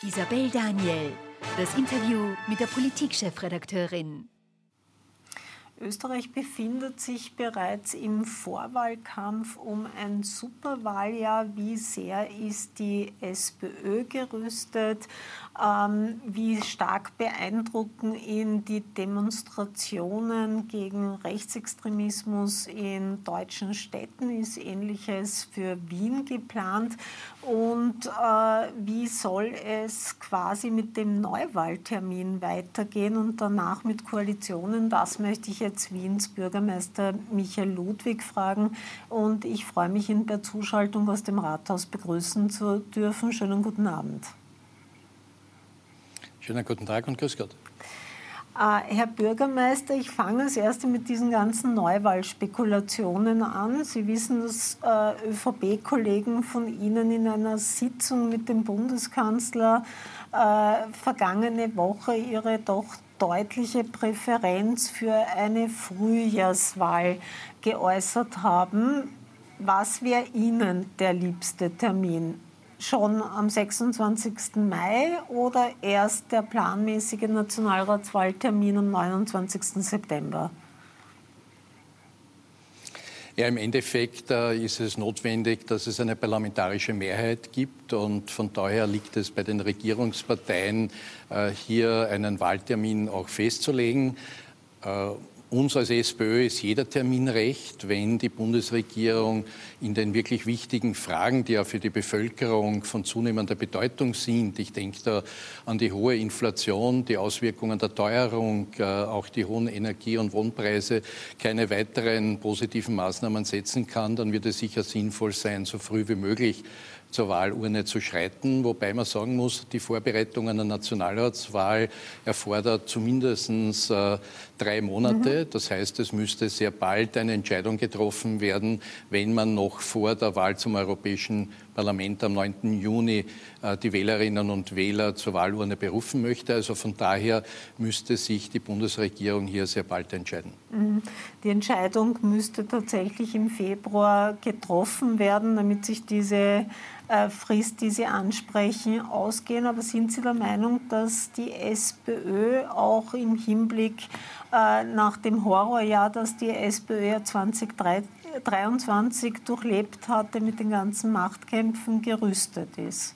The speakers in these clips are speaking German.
Isabel Daniel, das Interview mit der Politikchefredakteurin. Österreich befindet sich bereits im Vorwahlkampf um ein Superwahljahr. Wie sehr ist die SPÖ gerüstet? Ähm, wie stark beeindrucken ihn die Demonstrationen gegen Rechtsextremismus in deutschen Städten? Ist Ähnliches für Wien geplant? Und äh, wie soll es quasi mit dem Neuwahltermin weitergehen und danach mit Koalitionen? Das möchte ich jetzt Wiens Bürgermeister Michael Ludwig fragen. Und ich freue mich, ihn per Zuschaltung aus dem Rathaus begrüßen zu dürfen. Schönen guten Abend. Schönen guten Tag und grüß Gott. Äh, Herr Bürgermeister, ich fange als erstes mit diesen ganzen Neuwahlspekulationen an. Sie wissen, dass äh, ÖVP-Kollegen von Ihnen in einer Sitzung mit dem Bundeskanzler äh, vergangene Woche ihre doch deutliche Präferenz für eine Frühjahrswahl geäußert haben. Was wäre Ihnen der liebste Termin? Schon am 26. Mai oder erst der planmäßige Nationalratswahltermin am 29. September? Ja, im Endeffekt äh, ist es notwendig, dass es eine parlamentarische Mehrheit gibt und von daher liegt es bei den Regierungsparteien, äh, hier einen Wahltermin auch festzulegen. Äh, uns als SPÖ ist jeder Termin recht, wenn die Bundesregierung in den wirklich wichtigen Fragen, die ja für die Bevölkerung von zunehmender Bedeutung sind, ich denke da an die hohe Inflation, die Auswirkungen der Teuerung, äh, auch die hohen Energie- und Wohnpreise, keine weiteren positiven Maßnahmen setzen kann, dann wird es sicher sinnvoll sein, so früh wie möglich zur Wahlurne zu schreiten. Wobei man sagen muss, die Vorbereitung einer Nationalratswahl erfordert zumindest äh, drei Monate. Mhm. Das heißt, es müsste sehr bald eine Entscheidung getroffen werden, wenn man noch vor der Wahl zum Europäischen Parlament am 9. Juni äh, die Wählerinnen und Wähler zur Wahlurne berufen möchte. Also von daher müsste sich die Bundesregierung hier sehr bald entscheiden. Mhm. Die Entscheidung müsste tatsächlich im Februar getroffen werden, damit sich diese äh, Frist, die Sie ansprechen, ausgehen. Aber sind Sie der Meinung, dass die SPÖ auch im Hinblick äh, nach dem Horrorjahr, das die SPÖ 2023 durchlebt hatte, mit den ganzen Machtkämpfen gerüstet ist?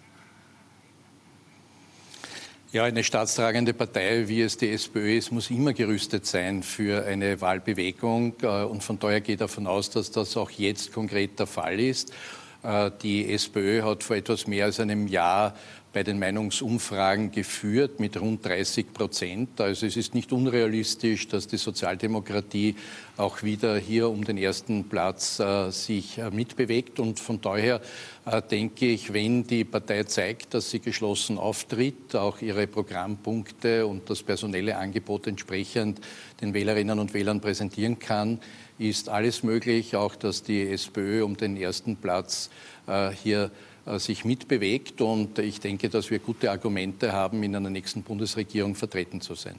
Ja, eine staatstragende Partei, wie es die SPÖ ist, muss immer gerüstet sein für eine Wahlbewegung. Äh, und von daher geht davon aus, dass das auch jetzt konkret der Fall ist. Äh, die SPÖ hat vor etwas mehr als einem Jahr bei den Meinungsumfragen geführt mit rund 30 Prozent. Also es ist nicht unrealistisch, dass die Sozialdemokratie auch wieder hier um den ersten Platz äh, sich äh, mitbewegt. Und von daher äh, denke ich, wenn die Partei zeigt, dass sie geschlossen auftritt, auch ihre Programmpunkte und das personelle Angebot entsprechend den Wählerinnen und Wählern präsentieren kann, ist alles möglich, auch dass die SPÖ um den ersten Platz äh, hier sich mitbewegt. Und ich denke, dass wir gute Argumente haben, in einer nächsten Bundesregierung vertreten zu sein.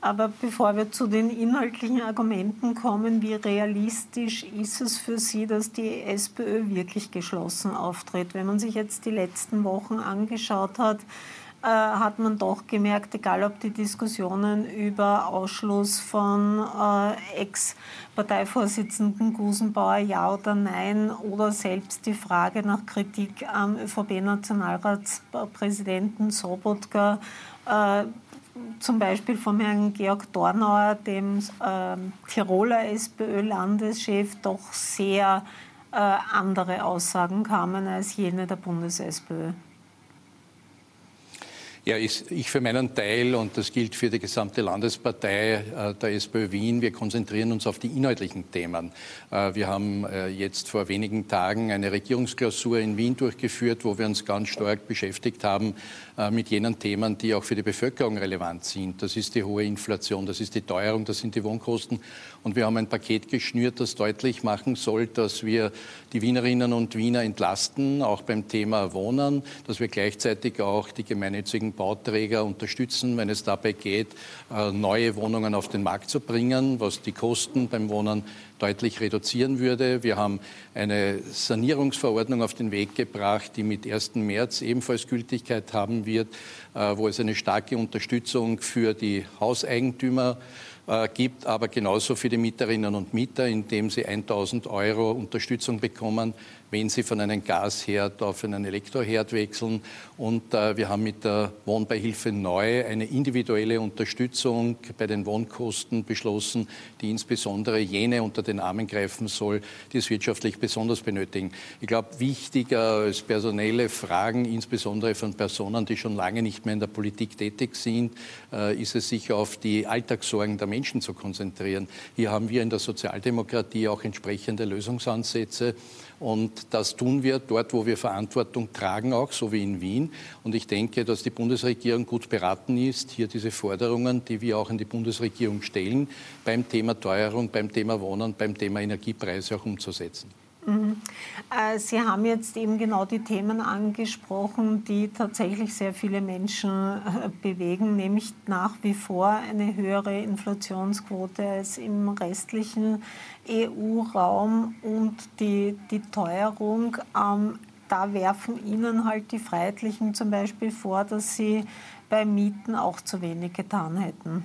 Aber bevor wir zu den inhaltlichen Argumenten kommen, wie realistisch ist es für Sie, dass die SPÖ wirklich geschlossen auftritt? Wenn man sich jetzt die letzten Wochen angeschaut hat, äh, hat man doch gemerkt, egal ob die Diskussionen über Ausschluss von äh, Ex-Parteivorsitzenden Gusenbauer ja oder nein oder selbst die Frage nach Kritik am ÖVP-Nationalratspräsidenten Sobotka, äh, zum Beispiel vom Herrn Georg Dornauer, dem äh, Tiroler SPÖ-Landeschef, doch sehr äh, andere Aussagen kamen als jene der Bundes-SPÖ. Ja, ich für meinen Teil, und das gilt für die gesamte Landespartei äh, der SPÖ Wien, wir konzentrieren uns auf die inhaltlichen Themen. Äh, wir haben äh, jetzt vor wenigen Tagen eine Regierungsklausur in Wien durchgeführt, wo wir uns ganz stark beschäftigt haben mit jenen Themen, die auch für die Bevölkerung relevant sind. Das ist die hohe Inflation, das ist die Teuerung, das sind die Wohnkosten. Und wir haben ein Paket geschnürt, das deutlich machen soll, dass wir die Wienerinnen und Wiener entlasten, auch beim Thema Wohnen, dass wir gleichzeitig auch die gemeinnützigen Bauträger unterstützen, wenn es dabei geht, äh, neue Wohnungen auf den Markt zu bringen, was die Kosten beim Wohnen deutlich reduzieren würde. Wir haben eine Sanierungsverordnung auf den Weg gebracht, die mit 1. März ebenfalls Gültigkeit haben wird, äh, wo es eine starke Unterstützung für die Hauseigentümer äh, gibt, aber genauso für die Mieterinnen und Mieter, indem sie 1000 Euro Unterstützung bekommen wenn sie von einem Gasherd auf einen Elektroherd wechseln. Und äh, wir haben mit der Wohnbeihilfe neu eine individuelle Unterstützung bei den Wohnkosten beschlossen, die insbesondere jene unter den Armen greifen soll, die es wirtschaftlich besonders benötigen. Ich glaube, wichtiger als personelle Fragen, insbesondere von Personen, die schon lange nicht mehr in der Politik tätig sind, äh, ist es sich auf die Alltagssorgen der Menschen zu konzentrieren. Hier haben wir in der Sozialdemokratie auch entsprechende Lösungsansätze. Und das tun wir dort, wo wir Verantwortung tragen, auch so wie in Wien. Und ich denke, dass die Bundesregierung gut beraten ist, hier diese Forderungen, die wir auch an die Bundesregierung stellen, beim Thema Teuerung, beim Thema Wohnen, beim Thema Energiepreise auch umzusetzen. Äh, Sie haben jetzt eben genau die Themen angesprochen, die tatsächlich sehr viele Menschen äh, bewegen, nämlich nach wie vor eine höhere Inflationsquote als im restlichen EU-Raum und die, die Teuerung. Ähm, da werfen Ihnen halt die Freiheitlichen zum Beispiel vor, dass sie bei Mieten auch zu wenig getan hätten.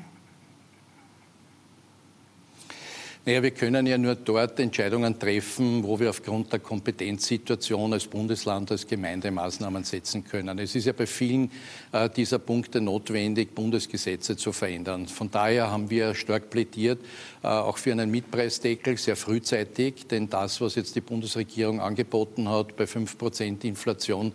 Naja, wir können ja nur dort Entscheidungen treffen, wo wir aufgrund der Kompetenzsituation als Bundesland, als Gemeinde Maßnahmen setzen können. Es ist ja bei vielen äh, dieser Punkte notwendig, Bundesgesetze zu verändern. Von daher haben wir stark plädiert, äh, auch für einen Mietpreisdeckel, sehr frühzeitig, denn das, was jetzt die Bundesregierung angeboten hat, bei 5 Prozent Inflation,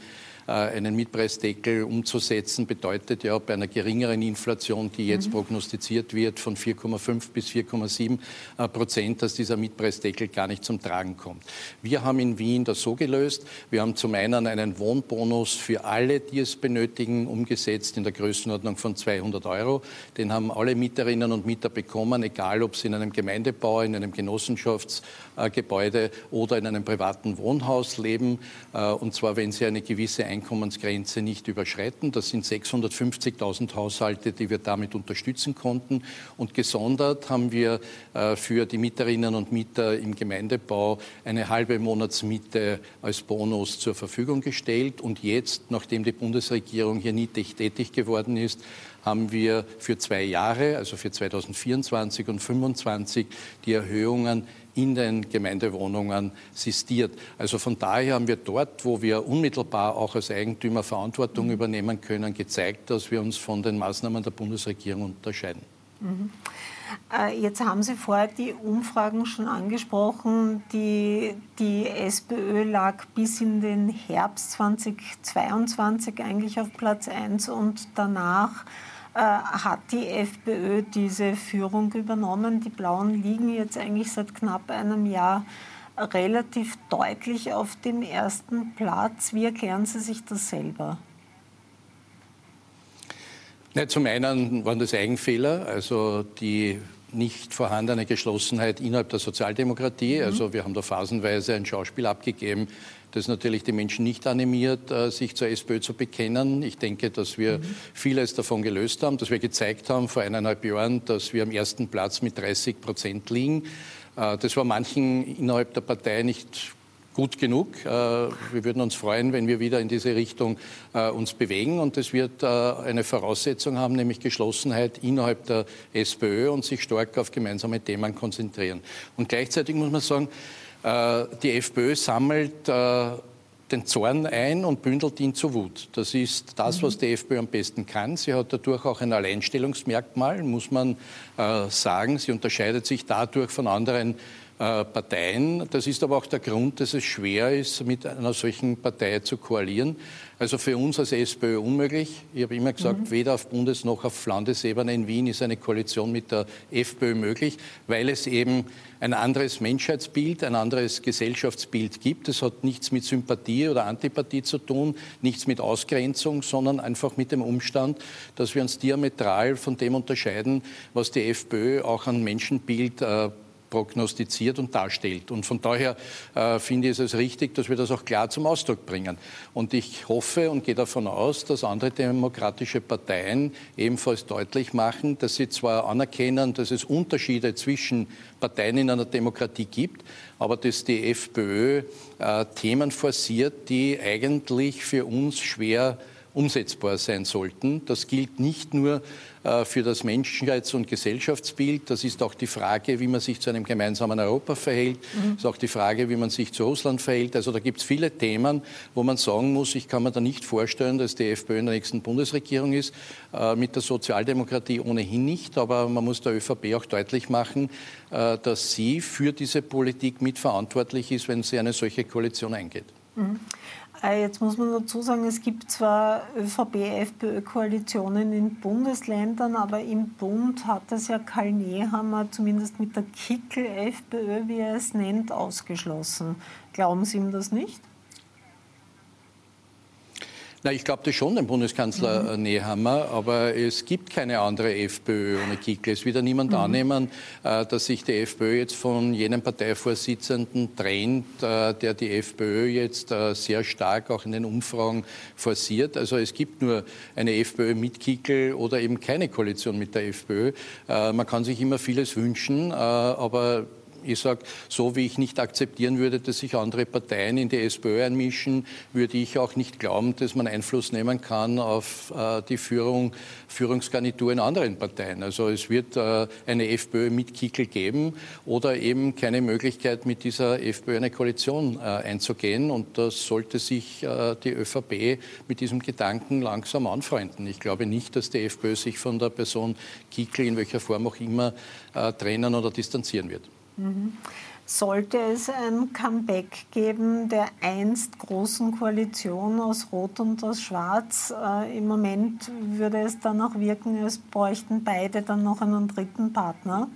einen Mietpreisdeckel umzusetzen, bedeutet ja bei einer geringeren Inflation, die jetzt mhm. prognostiziert wird, von 4,5 bis 4,7 äh, Prozent, dass dieser Mietpreisdeckel gar nicht zum Tragen kommt. Wir haben in Wien das so gelöst. Wir haben zum einen einen Wohnbonus für alle, die es benötigen, umgesetzt in der Größenordnung von 200 Euro. Den haben alle Mieterinnen und Mieter bekommen, egal ob sie in einem Gemeindebau, in einem Genossenschaftsgebäude oder in einem privaten Wohnhaus leben. Äh, und zwar, wenn sie eine gewisse Einkommensgrenze nicht überschreiten. Das sind 650.000 Haushalte, die wir damit unterstützen konnten. Und gesondert haben wir äh, für die Mieterinnen und Mieter im Gemeindebau eine halbe Monatsmiete als Bonus zur Verfügung gestellt. Und jetzt, nachdem die Bundesregierung hier niedrig tätig geworden ist, haben wir für zwei Jahre, also für 2024 und 2025, die Erhöhungen in den Gemeindewohnungen sistiert. Also von daher haben wir dort, wo wir unmittelbar auch als Eigentümer Verantwortung übernehmen können, gezeigt, dass wir uns von den Maßnahmen der Bundesregierung unterscheiden. Mhm. Äh, jetzt haben Sie vorher die Umfragen schon angesprochen. Die, die SPÖ lag bis in den Herbst 2022 eigentlich auf Platz 1 und danach hat die FPÖ diese Führung übernommen. Die Blauen liegen jetzt eigentlich seit knapp einem Jahr relativ deutlich auf dem ersten Platz. Wie erklären Sie sich das selber? Ja, zum einen waren das Eigenfehler, also die nicht vorhandene Geschlossenheit innerhalb der Sozialdemokratie. Mhm. Also wir haben da phasenweise ein Schauspiel abgegeben, das natürlich die Menschen nicht animiert, äh, sich zur SPÖ zu bekennen. Ich denke, dass wir mhm. vieles davon gelöst haben, dass wir gezeigt haben vor eineinhalb Jahren, dass wir am ersten Platz mit 30 Prozent liegen. Äh, das war manchen innerhalb der Partei nicht gut genug. Äh, wir würden uns freuen, wenn wir wieder in diese Richtung uns bewegen. Und es wird eine Voraussetzung haben, nämlich Geschlossenheit innerhalb der SPÖ und sich stark auf gemeinsame Themen konzentrieren. Und gleichzeitig muss man sagen, die FPÖ sammelt äh, den Zorn ein und bündelt ihn zu Wut. Das ist das, was die FPÖ am besten kann. Sie hat dadurch auch ein Alleinstellungsmerkmal, muss man äh, sagen. Sie unterscheidet sich dadurch von anderen Parteien. Das ist aber auch der Grund, dass es schwer ist, mit einer solchen Partei zu koalieren. Also für uns als SPÖ unmöglich. Ich habe immer gesagt, mhm. weder auf Bundes- noch auf Landesebene in Wien ist eine Koalition mit der FPÖ möglich, weil es eben ein anderes Menschheitsbild, ein anderes Gesellschaftsbild gibt. Es hat nichts mit Sympathie oder Antipathie zu tun, nichts mit Ausgrenzung, sondern einfach mit dem Umstand, dass wir uns diametral von dem unterscheiden, was die FPÖ auch an Menschenbild äh, prognostiziert und darstellt. Und von daher äh, finde ich es richtig, dass wir das auch klar zum Ausdruck bringen. Und ich hoffe und gehe davon aus, dass andere demokratische Parteien ebenfalls deutlich machen, dass sie zwar anerkennen, dass es Unterschiede zwischen Parteien in einer Demokratie gibt, aber dass die FPÖ äh, Themen forciert, die eigentlich für uns schwer umsetzbar sein sollten. Das gilt nicht nur äh, für das Menschheits- und Gesellschaftsbild. Das ist auch die Frage, wie man sich zu einem gemeinsamen Europa verhält. Mhm. Ist auch die Frage, wie man sich zu Russland verhält. Also da gibt es viele Themen, wo man sagen muss, ich kann mir da nicht vorstellen, dass die FPÖ in der nächsten Bundesregierung ist. Äh, mit der Sozialdemokratie ohnehin nicht. Aber man muss der ÖVP auch deutlich machen, äh, dass sie für diese Politik mitverantwortlich ist, wenn sie eine solche Koalition eingeht. Mhm. Äh, jetzt muss man dazu sagen, es gibt zwar ÖVP-FPÖ-Koalitionen in Bundesländern, aber im Bund hat das ja Karl Nehammer zumindest mit der Kickel-FPÖ, wie er es nennt, ausgeschlossen. Glauben Sie ihm das nicht? Na, ich glaube das schon, den Bundeskanzler mhm. Äh, Nehammer, aber es gibt keine andere FPÖ ohne Kickl. Es wird ja niemand mhm. annehmen, äh, dass sich die FPÖ jetzt von jenem Parteivorsitzenden trennt, äh, der die FPÖ jetzt sehr stark auch in den Umfragen forciert. Also es gibt nur eine FPÖ mit Kickl oder eben keine Koalition mit der FPÖ. Man kann sich immer vieles wünschen, aber ich sage, so wie ich nicht akzeptieren würde, dass sich andere Parteien in die SPÖ einmischen, würde ich auch nicht glauben, dass man Einfluss nehmen kann auf äh, die Führung, Führungsgarnitur in anderen Parteien. Also es wird äh, eine FPÖ mit Kickel geben oder eben keine Möglichkeit, mit dieser FPÖ eine Koalition äh, einzugehen. Und das sollte sich äh, die ÖVP mit diesem Gedanken langsam anfreunden. Ich glaube nicht, dass die FPÖ sich von der Person Kickel in welcher Form auch immer äh, trennen oder distanzieren wird. Sollte es ein Comeback geben der einst großen Koalition aus Rot und aus Schwarz? Äh, Im Moment würde es dann auch wirken, es bräuchten beide dann noch einen dritten Partner.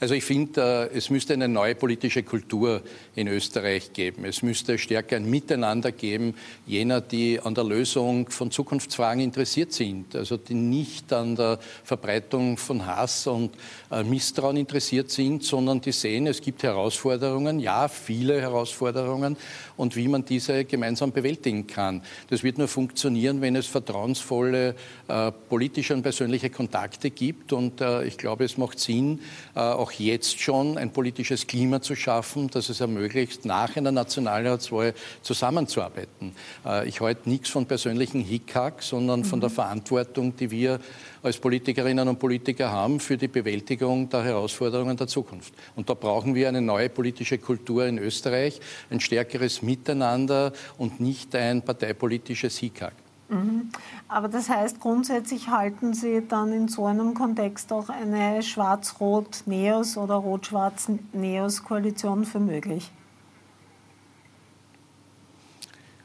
Also ich finde, äh, es müsste eine neue politische Kultur in Österreich geben. Es müsste stärker ein Miteinander geben, jener, die an der Lösung von Zukunftsfragen interessiert sind, also die nicht an der Verbreitung von Hass und äh, Misstrauen interessiert sind, sondern die sehen, es gibt Herausforderungen, ja, viele Herausforderungen und wie man diese gemeinsam bewältigen kann. Das wird nur funktionieren, wenn es vertrauensvolle äh, politische und persönliche Kontakte gibt und ich glaube, es macht Sinn, auch auch jetzt schon ein politisches Klima zu schaffen, das es ermöglicht, nach einer Nationalratswahl zusammenzuarbeiten. Äh, ich halte nichts von persönlichen Hickhack, sondern von der mhm. Verantwortung, die wir als Politikerinnen und Politiker haben für die Bewältigung der Herausforderungen der Zukunft. Und da brauchen wir eine neue politische Kultur in Österreich, ein stärkeres Miteinander und nicht ein parteipolitisches Hickhack. Mhm. Aber das heißt, grundsätzlich halten Sie dann in so einem Kontext auch eine Schwarz-Rot-Neos oder Rot-Schwarz-Neos-Koalition für möglich?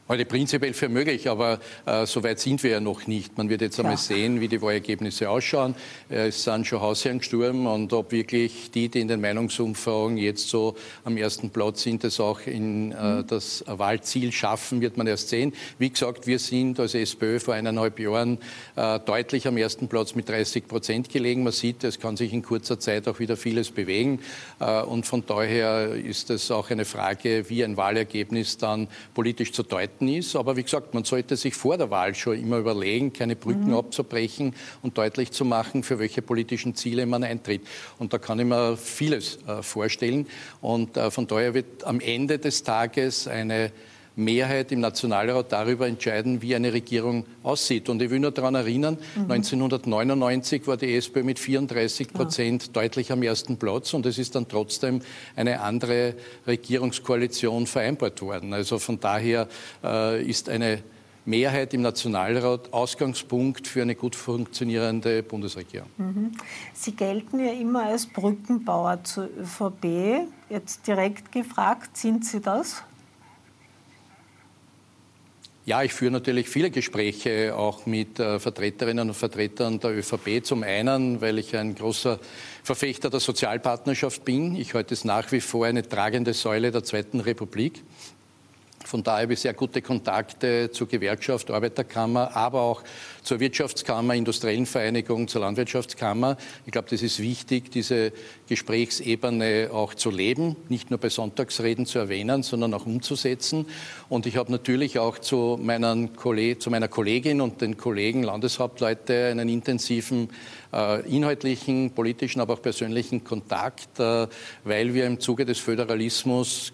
Heute prinzipiell für möglich, aber äh, so weit sind wir ja noch nicht. Man wird jetzt einmal sehen, wie die Wahlergebnisse ausschauen. Äh, es sind schon Hausherren gestorben und ob wirklich die, die in den Meinungsumfragen jetzt so am ersten Platz sind, das auch in äh, mhm. das Wahlziel schaffen, wird man erst sehen. Wie gesagt, wir sind als SPÖ vor eineinhalb Jahren äh, deutlich am ersten Platz mit 30 Prozent gelegen. Man sieht, es kann sich in kurzer Zeit auch wieder vieles bewegen. Äh, und von daher ist es auch eine Frage, wie ein Wahlergebnis dann politisch zu deuten Seiten ist. Aber wie gesagt, man sollte sich vor der Wahl schon immer überlegen, keine Brücken mhm. abzubrechen und deutlich zu machen, für welche politischen Ziele man eintritt. Und da kann ich mir vieles äh, vorstellen. Und äh, von daher wird am Ende des Tages eine Mehrheit im Nationalrat darüber entscheiden, wie eine Regierung aussieht. Und ich will nur daran erinnern, mhm. 1999 war die SPÖ mit 34 Prozent ja. deutlich am ersten Platz und es ist dann trotzdem eine andere Regierungskoalition vereinbart worden. Also von daher äh, ist eine Mehrheit im Nationalrat Ausgangspunkt für eine gut funktionierende Bundesregierung. Mhm. Sie gelten ja immer als Brückenbauer zur ÖVP. Jetzt direkt gefragt, sind Sie das? Ja, ich führe natürlich viele Gespräche auch mit äh, Vertreterinnen und Vertretern der ÖVP. Zum einen, weil ich ein großer Verfechter der Sozialpartnerschaft bin. Ich halte es nach wie vor eine tragende Säule der Zweiten Republik. Von daher habe ich sehr gute Kontakte zur Gewerkschaft, Arbeiterkammer, aber auch zur Wirtschaftskammer, Industriellen Vereinigung, zur Landwirtschaftskammer. Ich glaube, das ist wichtig, diese Gesprächsebene auch zu leben, nicht nur bei Sonntagsreden zu erwähnen, sondern auch umzusetzen. Und ich habe natürlich auch zu, meinen zu meiner Kollegin und den Kollegen Landeshauptleute einen intensiven äh, inhaltlichen, politischen, aber auch persönlichen Kontakt, äh, weil wir im Zuge des Föderalismus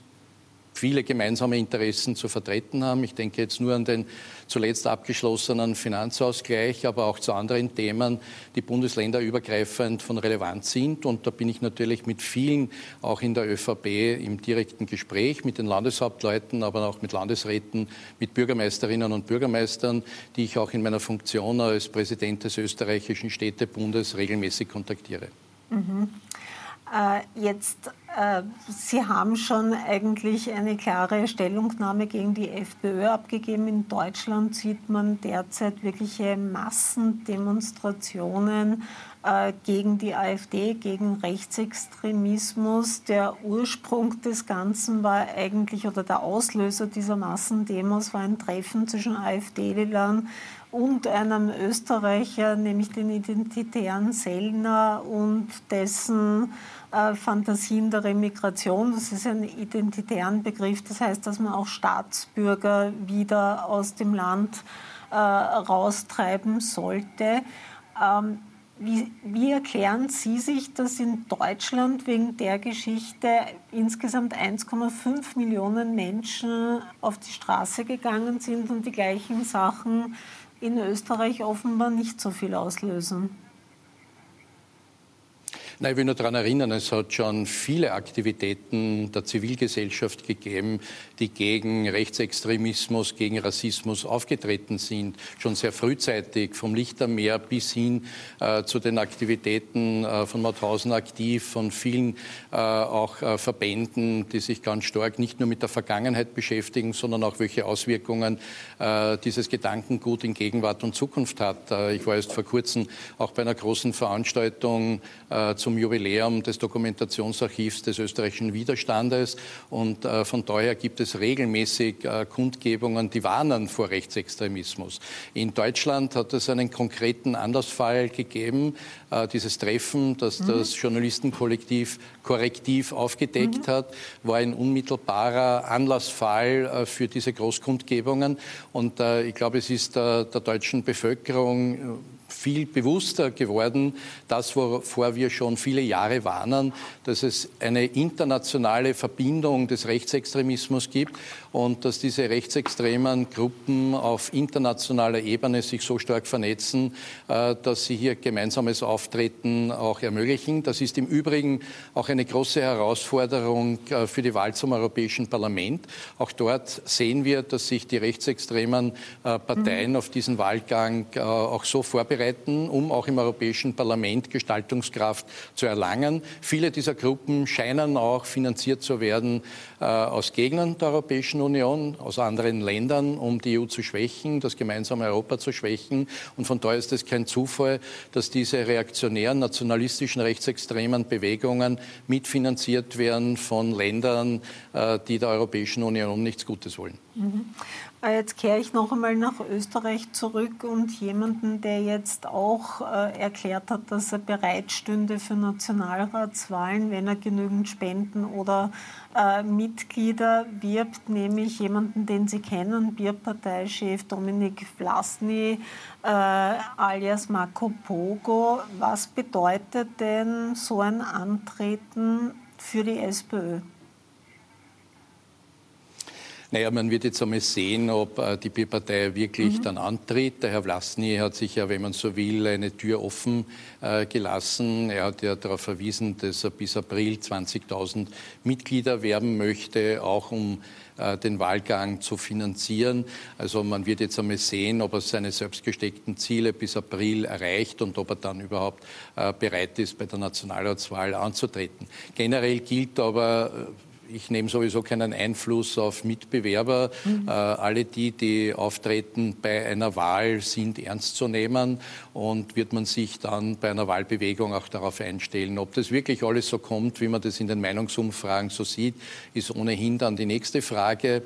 viele gemeinsame Interessen zu vertreten haben. Ich denke jetzt nur an den zuletzt abgeschlossenen Finanzausgleich, aber auch zu anderen Themen, die bundesländerübergreifend von Relevanz sind. Und da bin ich natürlich mit vielen auch in der ÖVP im direkten Gespräch, mit den Landeshauptleuten, aber auch mit Landesräten, mit Bürgermeisterinnen und Bürgermeistern, die ich auch in meiner Funktion als Präsident des österreichischen Städtebundes regelmäßig kontaktiere. Mhm. Äh, jetzt, Sie haben schon eigentlich eine klare Stellungnahme gegen die FPÖ abgegeben. In Deutschland sieht man derzeit wirkliche Massendemonstrationen äh, gegen die AfD, gegen Rechtsextremismus. Der Ursprung des Ganzen war eigentlich, oder der Auslöser dieser Massendemos war ein Treffen zwischen AfD-Lern und einem Österreicher, nämlich den identitären Sellner und dessen äh, Fantasien der Remigration. Das ist ein identitären Begriff. Das heißt, dass man auch Staatsbürger wieder aus dem Land äh, raustreiben sollte. Ähm, wie, wie, erklären Sie sich, dass in Deutschland wegen der Geschichte insgesamt 1,5 Millionen Menschen auf die Straße gegangen sind und die gleichen Sachen in Österreich offenbar nicht so viel auslösen? Nein, ich will nur daran erinnern, es hat schon viele Aktivitäten der Zivilgesellschaft gegeben, die gegen Rechtsextremismus, gegen Rassismus aufgetreten sind, schon sehr frühzeitig, vom Lichtermeer bis hin äh, zu den Aktivitäten äh, von Mauthausen aktiv, von vielen äh, auch äh, Verbänden, die sich ganz stark nicht nur mit der Vergangenheit beschäftigen, sondern auch welche Auswirkungen äh, dieses Gedankengut in Gegenwart und Zukunft hat. Äh, ich war erst vor kurzem auch bei einer großen Veranstaltung zum zum Jubiläum des Dokumentationsarchivs des österreichischen Widerstandes. Und äh, von daher gibt es regelmäßig äh, Kundgebungen, die warnen vor Rechtsextremismus. In Deutschland hat es einen konkreten Anlassfall gegeben, äh, dieses Treffen, das mhm. das Journalistenkollektiv korrektiv aufgedeckt mhm. hat, war ein unmittelbarer Anlassfall für diese Großkundgebungen. Und ich glaube, es ist der deutschen Bevölkerung viel bewusster geworden, das, wovor wir schon viele Jahre warnen, dass es eine internationale Verbindung des Rechtsextremismus gibt und dass diese rechtsextremen Gruppen auf internationaler Ebene sich so stark vernetzen, äh, dass sie hier gemeinsames Auftreten auch ermöglichen. Das ist im Übrigen auch eine große Herausforderung äh, für die Wahl zum Europäischen Parlament. Auch dort sehen wir, dass sich die rechtsextremen äh, Parteien mhm. auf diesen Wahlgang auch so vorbereiten, um auch im Europäischen Parlament Gestaltungskraft zu erlangen. Viele dieser Gruppen scheinen auch finanziert zu werden aus Gegnern der Europäischen Europäischen Union, aus anderen Ländern, um die EU zu schwächen, das gemeinsame Europa zu schwächen. Und von daher ist es kein Zufall, dass diese reaktionären, nationalistischen, rechtsextremen Bewegungen mitfinanziert werden von Ländern, äh, die der Europäischen Union nichts Gutes wollen. Mhm. Äh, jetzt kehre ich noch einmal nach Österreich zurück und jemanden, der jetzt auch äh, erklärt hat, dass er bereit stünde für Nationalratswahlen, wenn er genügend Spenden oder äh, Mitglieder wirbt, nämlich jemanden, den Sie kennen, Bierparteichef Dominik Vlasny äh, alias Marco Pogo. Was bedeutet denn so ein Antreten für die SPÖ? Naja, man wird jetzt einmal sehen, ob äh, die B-Partei wirklich mhm. dann antritt. Der Herr Vlasny hat sich ja, wenn man so will, eine Tür offen äh, gelassen. Er hat ja darauf verwiesen, dass er bis April 20.000 Mitglieder werben möchte, auch um äh, den Wahlgang zu finanzieren. Also man wird jetzt einmal sehen, ob er seine selbst gesteckten Ziele bis April erreicht und ob er dann überhaupt bereit ist, bei der Nationalratswahl anzutreten. Generell gilt aber, ich nehme sowieso keinen Einfluss auf Mitbewerber. Mhm. Äh, alle die, die auftreten bei einer Wahl, sind ernst zu nehmen und wird man sich dann bei einer Wahlbewegung auch darauf einstellen. Ob das wirklich alles so kommt, wie man das in den Meinungsumfragen so sieht, ist ohnehin dann die nächste Frage.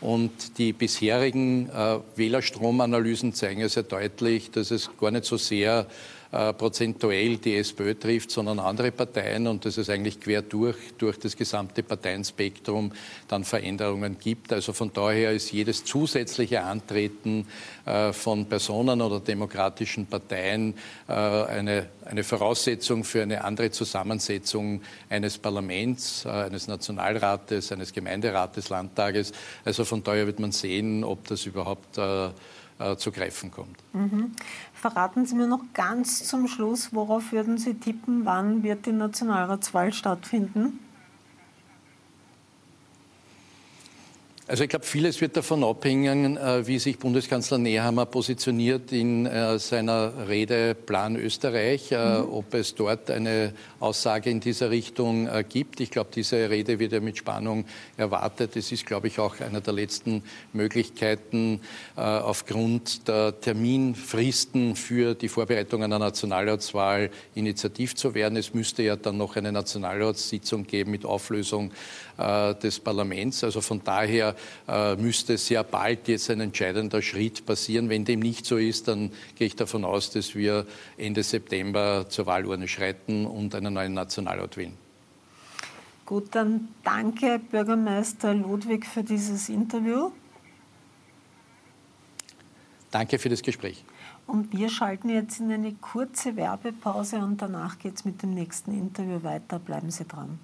Und die bisherigen äh, Wählerstromanalysen zeigen ja sehr deutlich, dass es gar nicht so sehr äh, prozentuell die SPÖ trifft, sondern andere Parteien und dass es eigentlich quer durch, durch das gesamte Parteienspektrum dann Veränderungen gibt. Also von daher ist jedes zusätzliche Antreten äh, von Personen oder demokratischen Parteien äh, eine, eine Voraussetzung für eine andere Zusammensetzung eines Parlaments, äh, eines Nationalrates, eines Gemeinderates, Landtages. Also von daher wird man sehen, ob das überhaupt äh, zu greifen kommt. Mhm. Verraten Sie mir noch ganz zum Schluss, worauf würden Sie tippen, wann wird die Nationalratswahl stattfinden? Also ich glaube, vieles wird davon abhängen, äh, wie sich Bundeskanzler Nehammer positioniert in äh, seiner Rede Plan Österreich, äh, mhm. ob es dort eine Aussage in dieser Richtung gibt. Ich glaube, diese Rede wird ja mit Spannung erwartet. Es ist, glaube ich, auch einer der letzten Möglichkeiten, aufgrund der Terminfristen für die Vorbereitung einer Nationalratswahl initiativ zu werden. Es müsste ja dann noch eine Nationalratssitzung geben mit Auflösung des Parlaments. Also von daher müsste sehr bald jetzt ein entscheidender Schritt passieren. Wenn dem nicht so ist, dann gehe ich davon aus, dass wir Ende September zur Wahlurne schreiten und einen neuen Nationalrat wählen. Gut, dann danke Bürgermeister Ludwig für dieses Interview. Danke für das Gespräch. Und wir schalten jetzt in eine kurze Werbepause und danach geht es mit dem nächsten Interview weiter. Bleiben Sie dran.